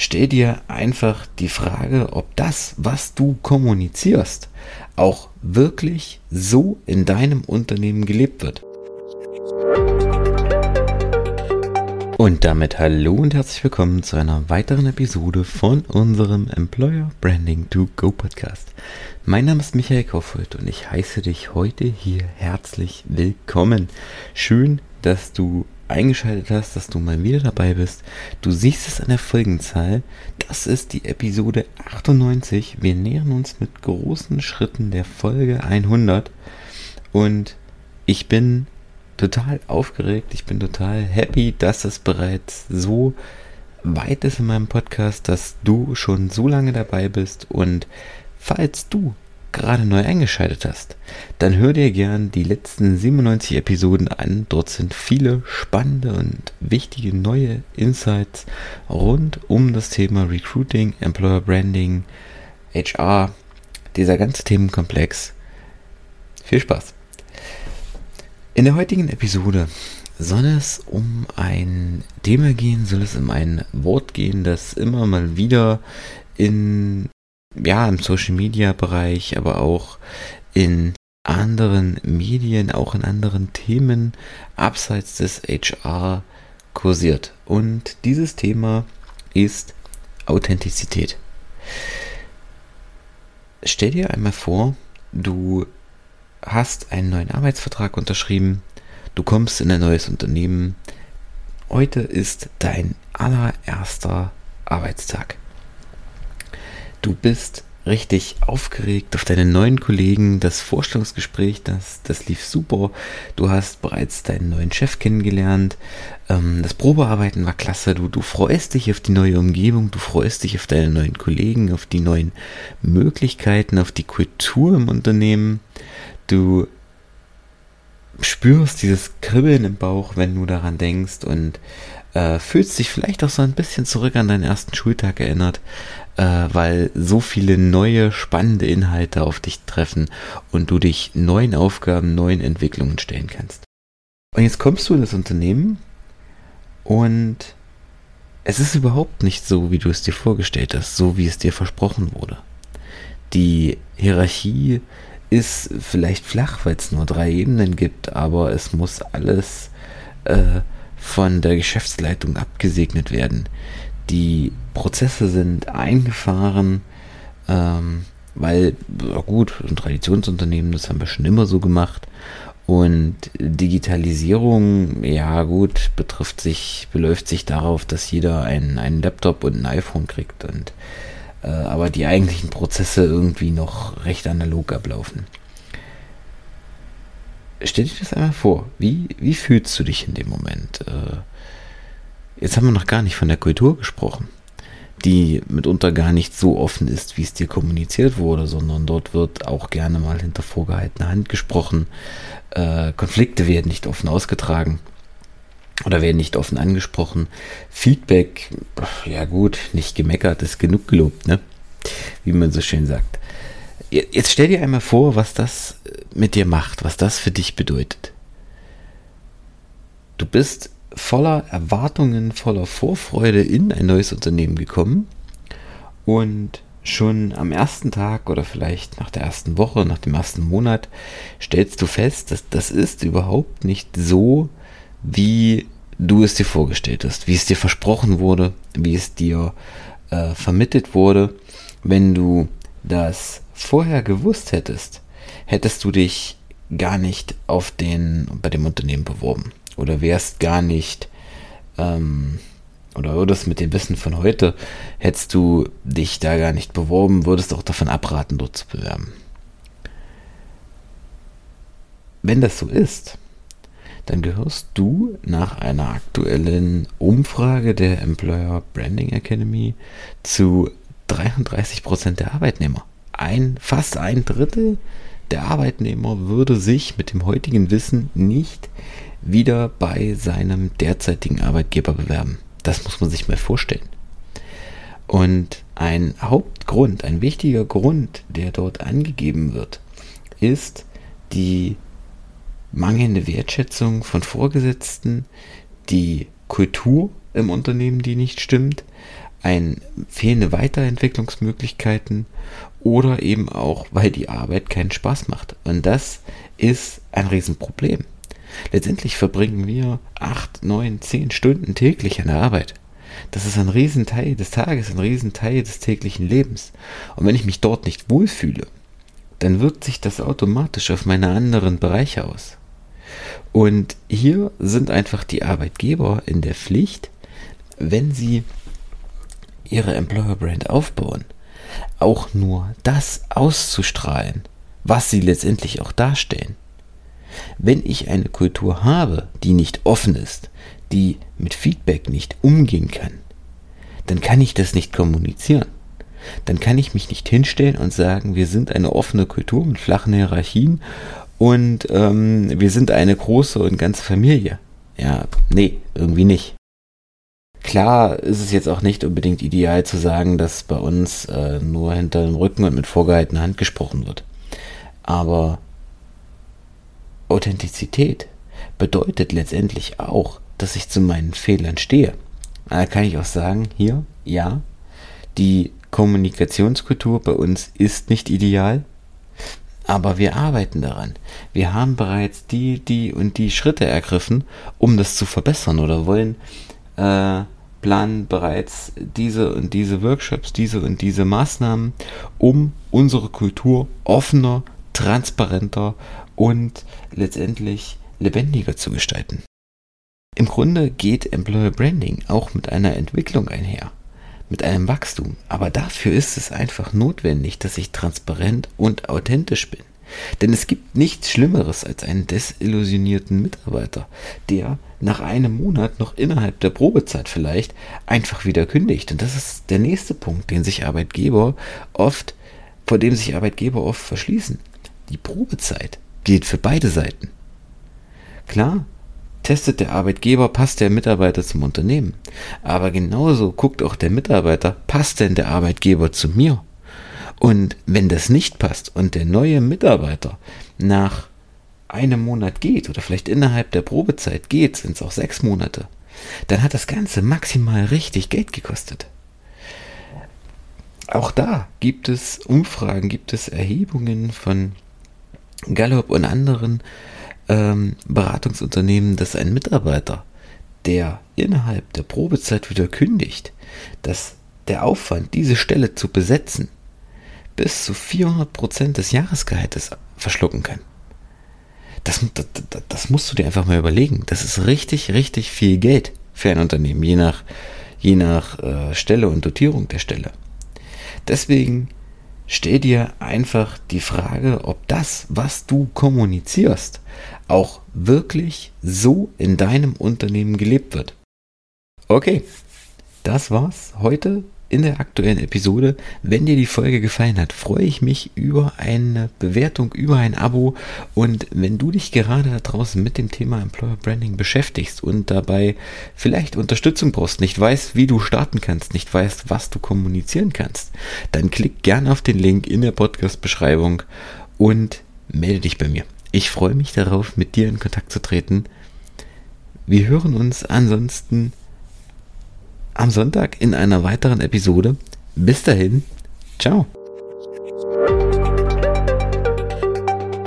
stell dir einfach die Frage, ob das, was du kommunizierst, auch wirklich so in deinem Unternehmen gelebt wird. Und damit hallo und herzlich willkommen zu einer weiteren Episode von unserem Employer Branding to Go Podcast. Mein Name ist Michael Kaufhold und ich heiße dich heute hier herzlich willkommen. Schön, dass du eingeschaltet hast, dass du mal wieder dabei bist. Du siehst es an der Folgenzahl. Das ist die Episode 98. Wir nähern uns mit großen Schritten der Folge 100. Und ich bin total aufgeregt. Ich bin total happy, dass es bereits so weit ist in meinem Podcast, dass du schon so lange dabei bist. Und falls du gerade neu eingeschaltet hast, dann hör dir gern die letzten 97 Episoden an. Dort sind viele spannende und wichtige neue Insights rund um das Thema Recruiting, Employer Branding, HR, dieser ganze Themenkomplex. Viel Spaß! In der heutigen Episode soll es um ein Thema gehen, soll es um ein Wort gehen, das immer mal wieder in ja, im Social Media Bereich, aber auch in anderen Medien, auch in anderen Themen abseits des HR kursiert. Und dieses Thema ist Authentizität. Stell dir einmal vor, du hast einen neuen Arbeitsvertrag unterschrieben, du kommst in ein neues Unternehmen. Heute ist dein allererster Arbeitstag. Du bist richtig aufgeregt auf deine neuen Kollegen. Das Vorstellungsgespräch, das, das lief super. Du hast bereits deinen neuen Chef kennengelernt. Ähm, das Probearbeiten war klasse. Du, du freust dich auf die neue Umgebung. Du freust dich auf deine neuen Kollegen, auf die neuen Möglichkeiten, auf die Kultur im Unternehmen. Du spürst dieses Kribbeln im Bauch, wenn du daran denkst und äh, fühlst dich vielleicht auch so ein bisschen zurück an deinen ersten Schultag erinnert, weil so viele neue, spannende Inhalte auf dich treffen und du dich neuen Aufgaben, neuen Entwicklungen stellen kannst. Und jetzt kommst du in das Unternehmen und es ist überhaupt nicht so, wie du es dir vorgestellt hast, so wie es dir versprochen wurde. Die Hierarchie ist vielleicht flach, weil es nur drei Ebenen gibt, aber es muss alles äh, von der Geschäftsleitung abgesegnet werden. Die Prozesse sind eingefahren, ähm, weil, gut, ein Traditionsunternehmen, das haben wir schon immer so gemacht. Und Digitalisierung, ja gut, betrifft sich, beläuft sich darauf, dass jeder einen, einen Laptop und ein iPhone kriegt und äh, aber die eigentlichen Prozesse irgendwie noch recht analog ablaufen. Stell dir das einmal vor, wie, wie fühlst du dich in dem Moment? Äh, jetzt haben wir noch gar nicht von der Kultur gesprochen, die mitunter gar nicht so offen ist, wie es dir kommuniziert wurde, sondern dort wird auch gerne mal hinter vorgehaltener Hand gesprochen. Äh, Konflikte werden nicht offen ausgetragen oder werden nicht offen angesprochen. Feedback, ja gut, nicht gemeckert, ist genug gelobt, ne? Wie man so schön sagt. Jetzt stell dir einmal vor, was das mit dir macht, was das für dich bedeutet. Du bist voller Erwartungen, voller Vorfreude in ein neues Unternehmen gekommen und schon am ersten Tag oder vielleicht nach der ersten Woche, nach dem ersten Monat stellst du fest, dass das ist überhaupt nicht so, wie du es dir vorgestellt hast, wie es dir versprochen wurde, wie es dir äh, vermittelt wurde. Wenn du das vorher gewusst hättest, hättest du dich gar nicht auf den, bei dem Unternehmen beworben. Oder wärst gar nicht, ähm, oder würdest mit dem Wissen von heute, hättest du dich da gar nicht beworben, würdest auch davon abraten, dort zu bewerben. Wenn das so ist, dann gehörst du nach einer aktuellen Umfrage der Employer Branding Academy zu 33% der Arbeitnehmer ein, fast ein Drittel der Arbeitnehmer würde sich mit dem heutigen Wissen nicht wieder bei seinem derzeitigen Arbeitgeber bewerben. Das muss man sich mal vorstellen. Und ein Hauptgrund, ein wichtiger Grund, der dort angegeben wird, ist die mangelnde Wertschätzung von Vorgesetzten, die Kultur im Unternehmen, die nicht stimmt, ein fehlende Weiterentwicklungsmöglichkeiten oder eben auch, weil die Arbeit keinen Spaß macht. Und das ist ein Riesenproblem. Letztendlich verbringen wir acht, neun, zehn Stunden täglich an der Arbeit. Das ist ein Riesenteil des Tages, ein Riesenteil des täglichen Lebens. Und wenn ich mich dort nicht wohlfühle, dann wirkt sich das automatisch auf meine anderen Bereiche aus. Und hier sind einfach die Arbeitgeber in der Pflicht, wenn sie ihre Employer Brand aufbauen, auch nur das auszustrahlen, was sie letztendlich auch darstellen. Wenn ich eine Kultur habe, die nicht offen ist, die mit Feedback nicht umgehen kann, dann kann ich das nicht kommunizieren. Dann kann ich mich nicht hinstellen und sagen, wir sind eine offene Kultur mit flachen Hierarchien und ähm, wir sind eine große und ganze Familie. Ja, nee, irgendwie nicht. Klar ist es jetzt auch nicht unbedingt ideal zu sagen, dass bei uns äh, nur hinter dem Rücken und mit vorgehaltener Hand gesprochen wird. Aber Authentizität bedeutet letztendlich auch, dass ich zu meinen Fehlern stehe. Da kann ich auch sagen, hier, ja, die Kommunikationskultur bei uns ist nicht ideal, aber wir arbeiten daran. Wir haben bereits die, die und die Schritte ergriffen, um das zu verbessern oder wollen äh, planen bereits diese und diese Workshops, diese und diese Maßnahmen, um unsere Kultur offener, transparenter und letztendlich lebendiger zu gestalten. Im Grunde geht Employer Branding auch mit einer Entwicklung einher, mit einem Wachstum, aber dafür ist es einfach notwendig, dass ich transparent und authentisch bin. Denn es gibt nichts Schlimmeres als einen desillusionierten Mitarbeiter, der nach einem Monat noch innerhalb der Probezeit vielleicht einfach wieder kündigt. Und das ist der nächste Punkt, den sich Arbeitgeber oft, vor dem sich Arbeitgeber oft verschließen. Die Probezeit gilt für beide Seiten. Klar, testet der Arbeitgeber, passt der Mitarbeiter zum Unternehmen. Aber genauso guckt auch der Mitarbeiter, passt denn der Arbeitgeber zu mir? Und wenn das nicht passt und der neue Mitarbeiter nach einem Monat geht oder vielleicht innerhalb der Probezeit geht, sind es auch sechs Monate, dann hat das Ganze maximal richtig Geld gekostet. Auch da gibt es Umfragen, gibt es Erhebungen von Gallup und anderen ähm, Beratungsunternehmen, dass ein Mitarbeiter, der innerhalb der Probezeit wieder kündigt, dass der Aufwand, diese Stelle zu besetzen, bis zu 400 Prozent des Jahresgehaltes verschlucken kann. Das, das, das, musst du dir einfach mal überlegen. Das ist richtig, richtig viel Geld für ein Unternehmen, je nach, je nach äh, Stelle und Dotierung der Stelle. Deswegen stell dir einfach die Frage, ob das, was du kommunizierst, auch wirklich so in deinem Unternehmen gelebt wird. Okay, das war's heute in der aktuellen Episode. Wenn dir die Folge gefallen hat, freue ich mich über eine Bewertung, über ein Abo. Und wenn du dich gerade da draußen mit dem Thema Employer Branding beschäftigst und dabei vielleicht Unterstützung brauchst, nicht weißt, wie du starten kannst, nicht weißt, was du kommunizieren kannst, dann klick gerne auf den Link in der Podcast-Beschreibung und melde dich bei mir. Ich freue mich darauf, mit dir in Kontakt zu treten. Wir hören uns ansonsten am Sonntag in einer weiteren Episode. Bis dahin, ciao.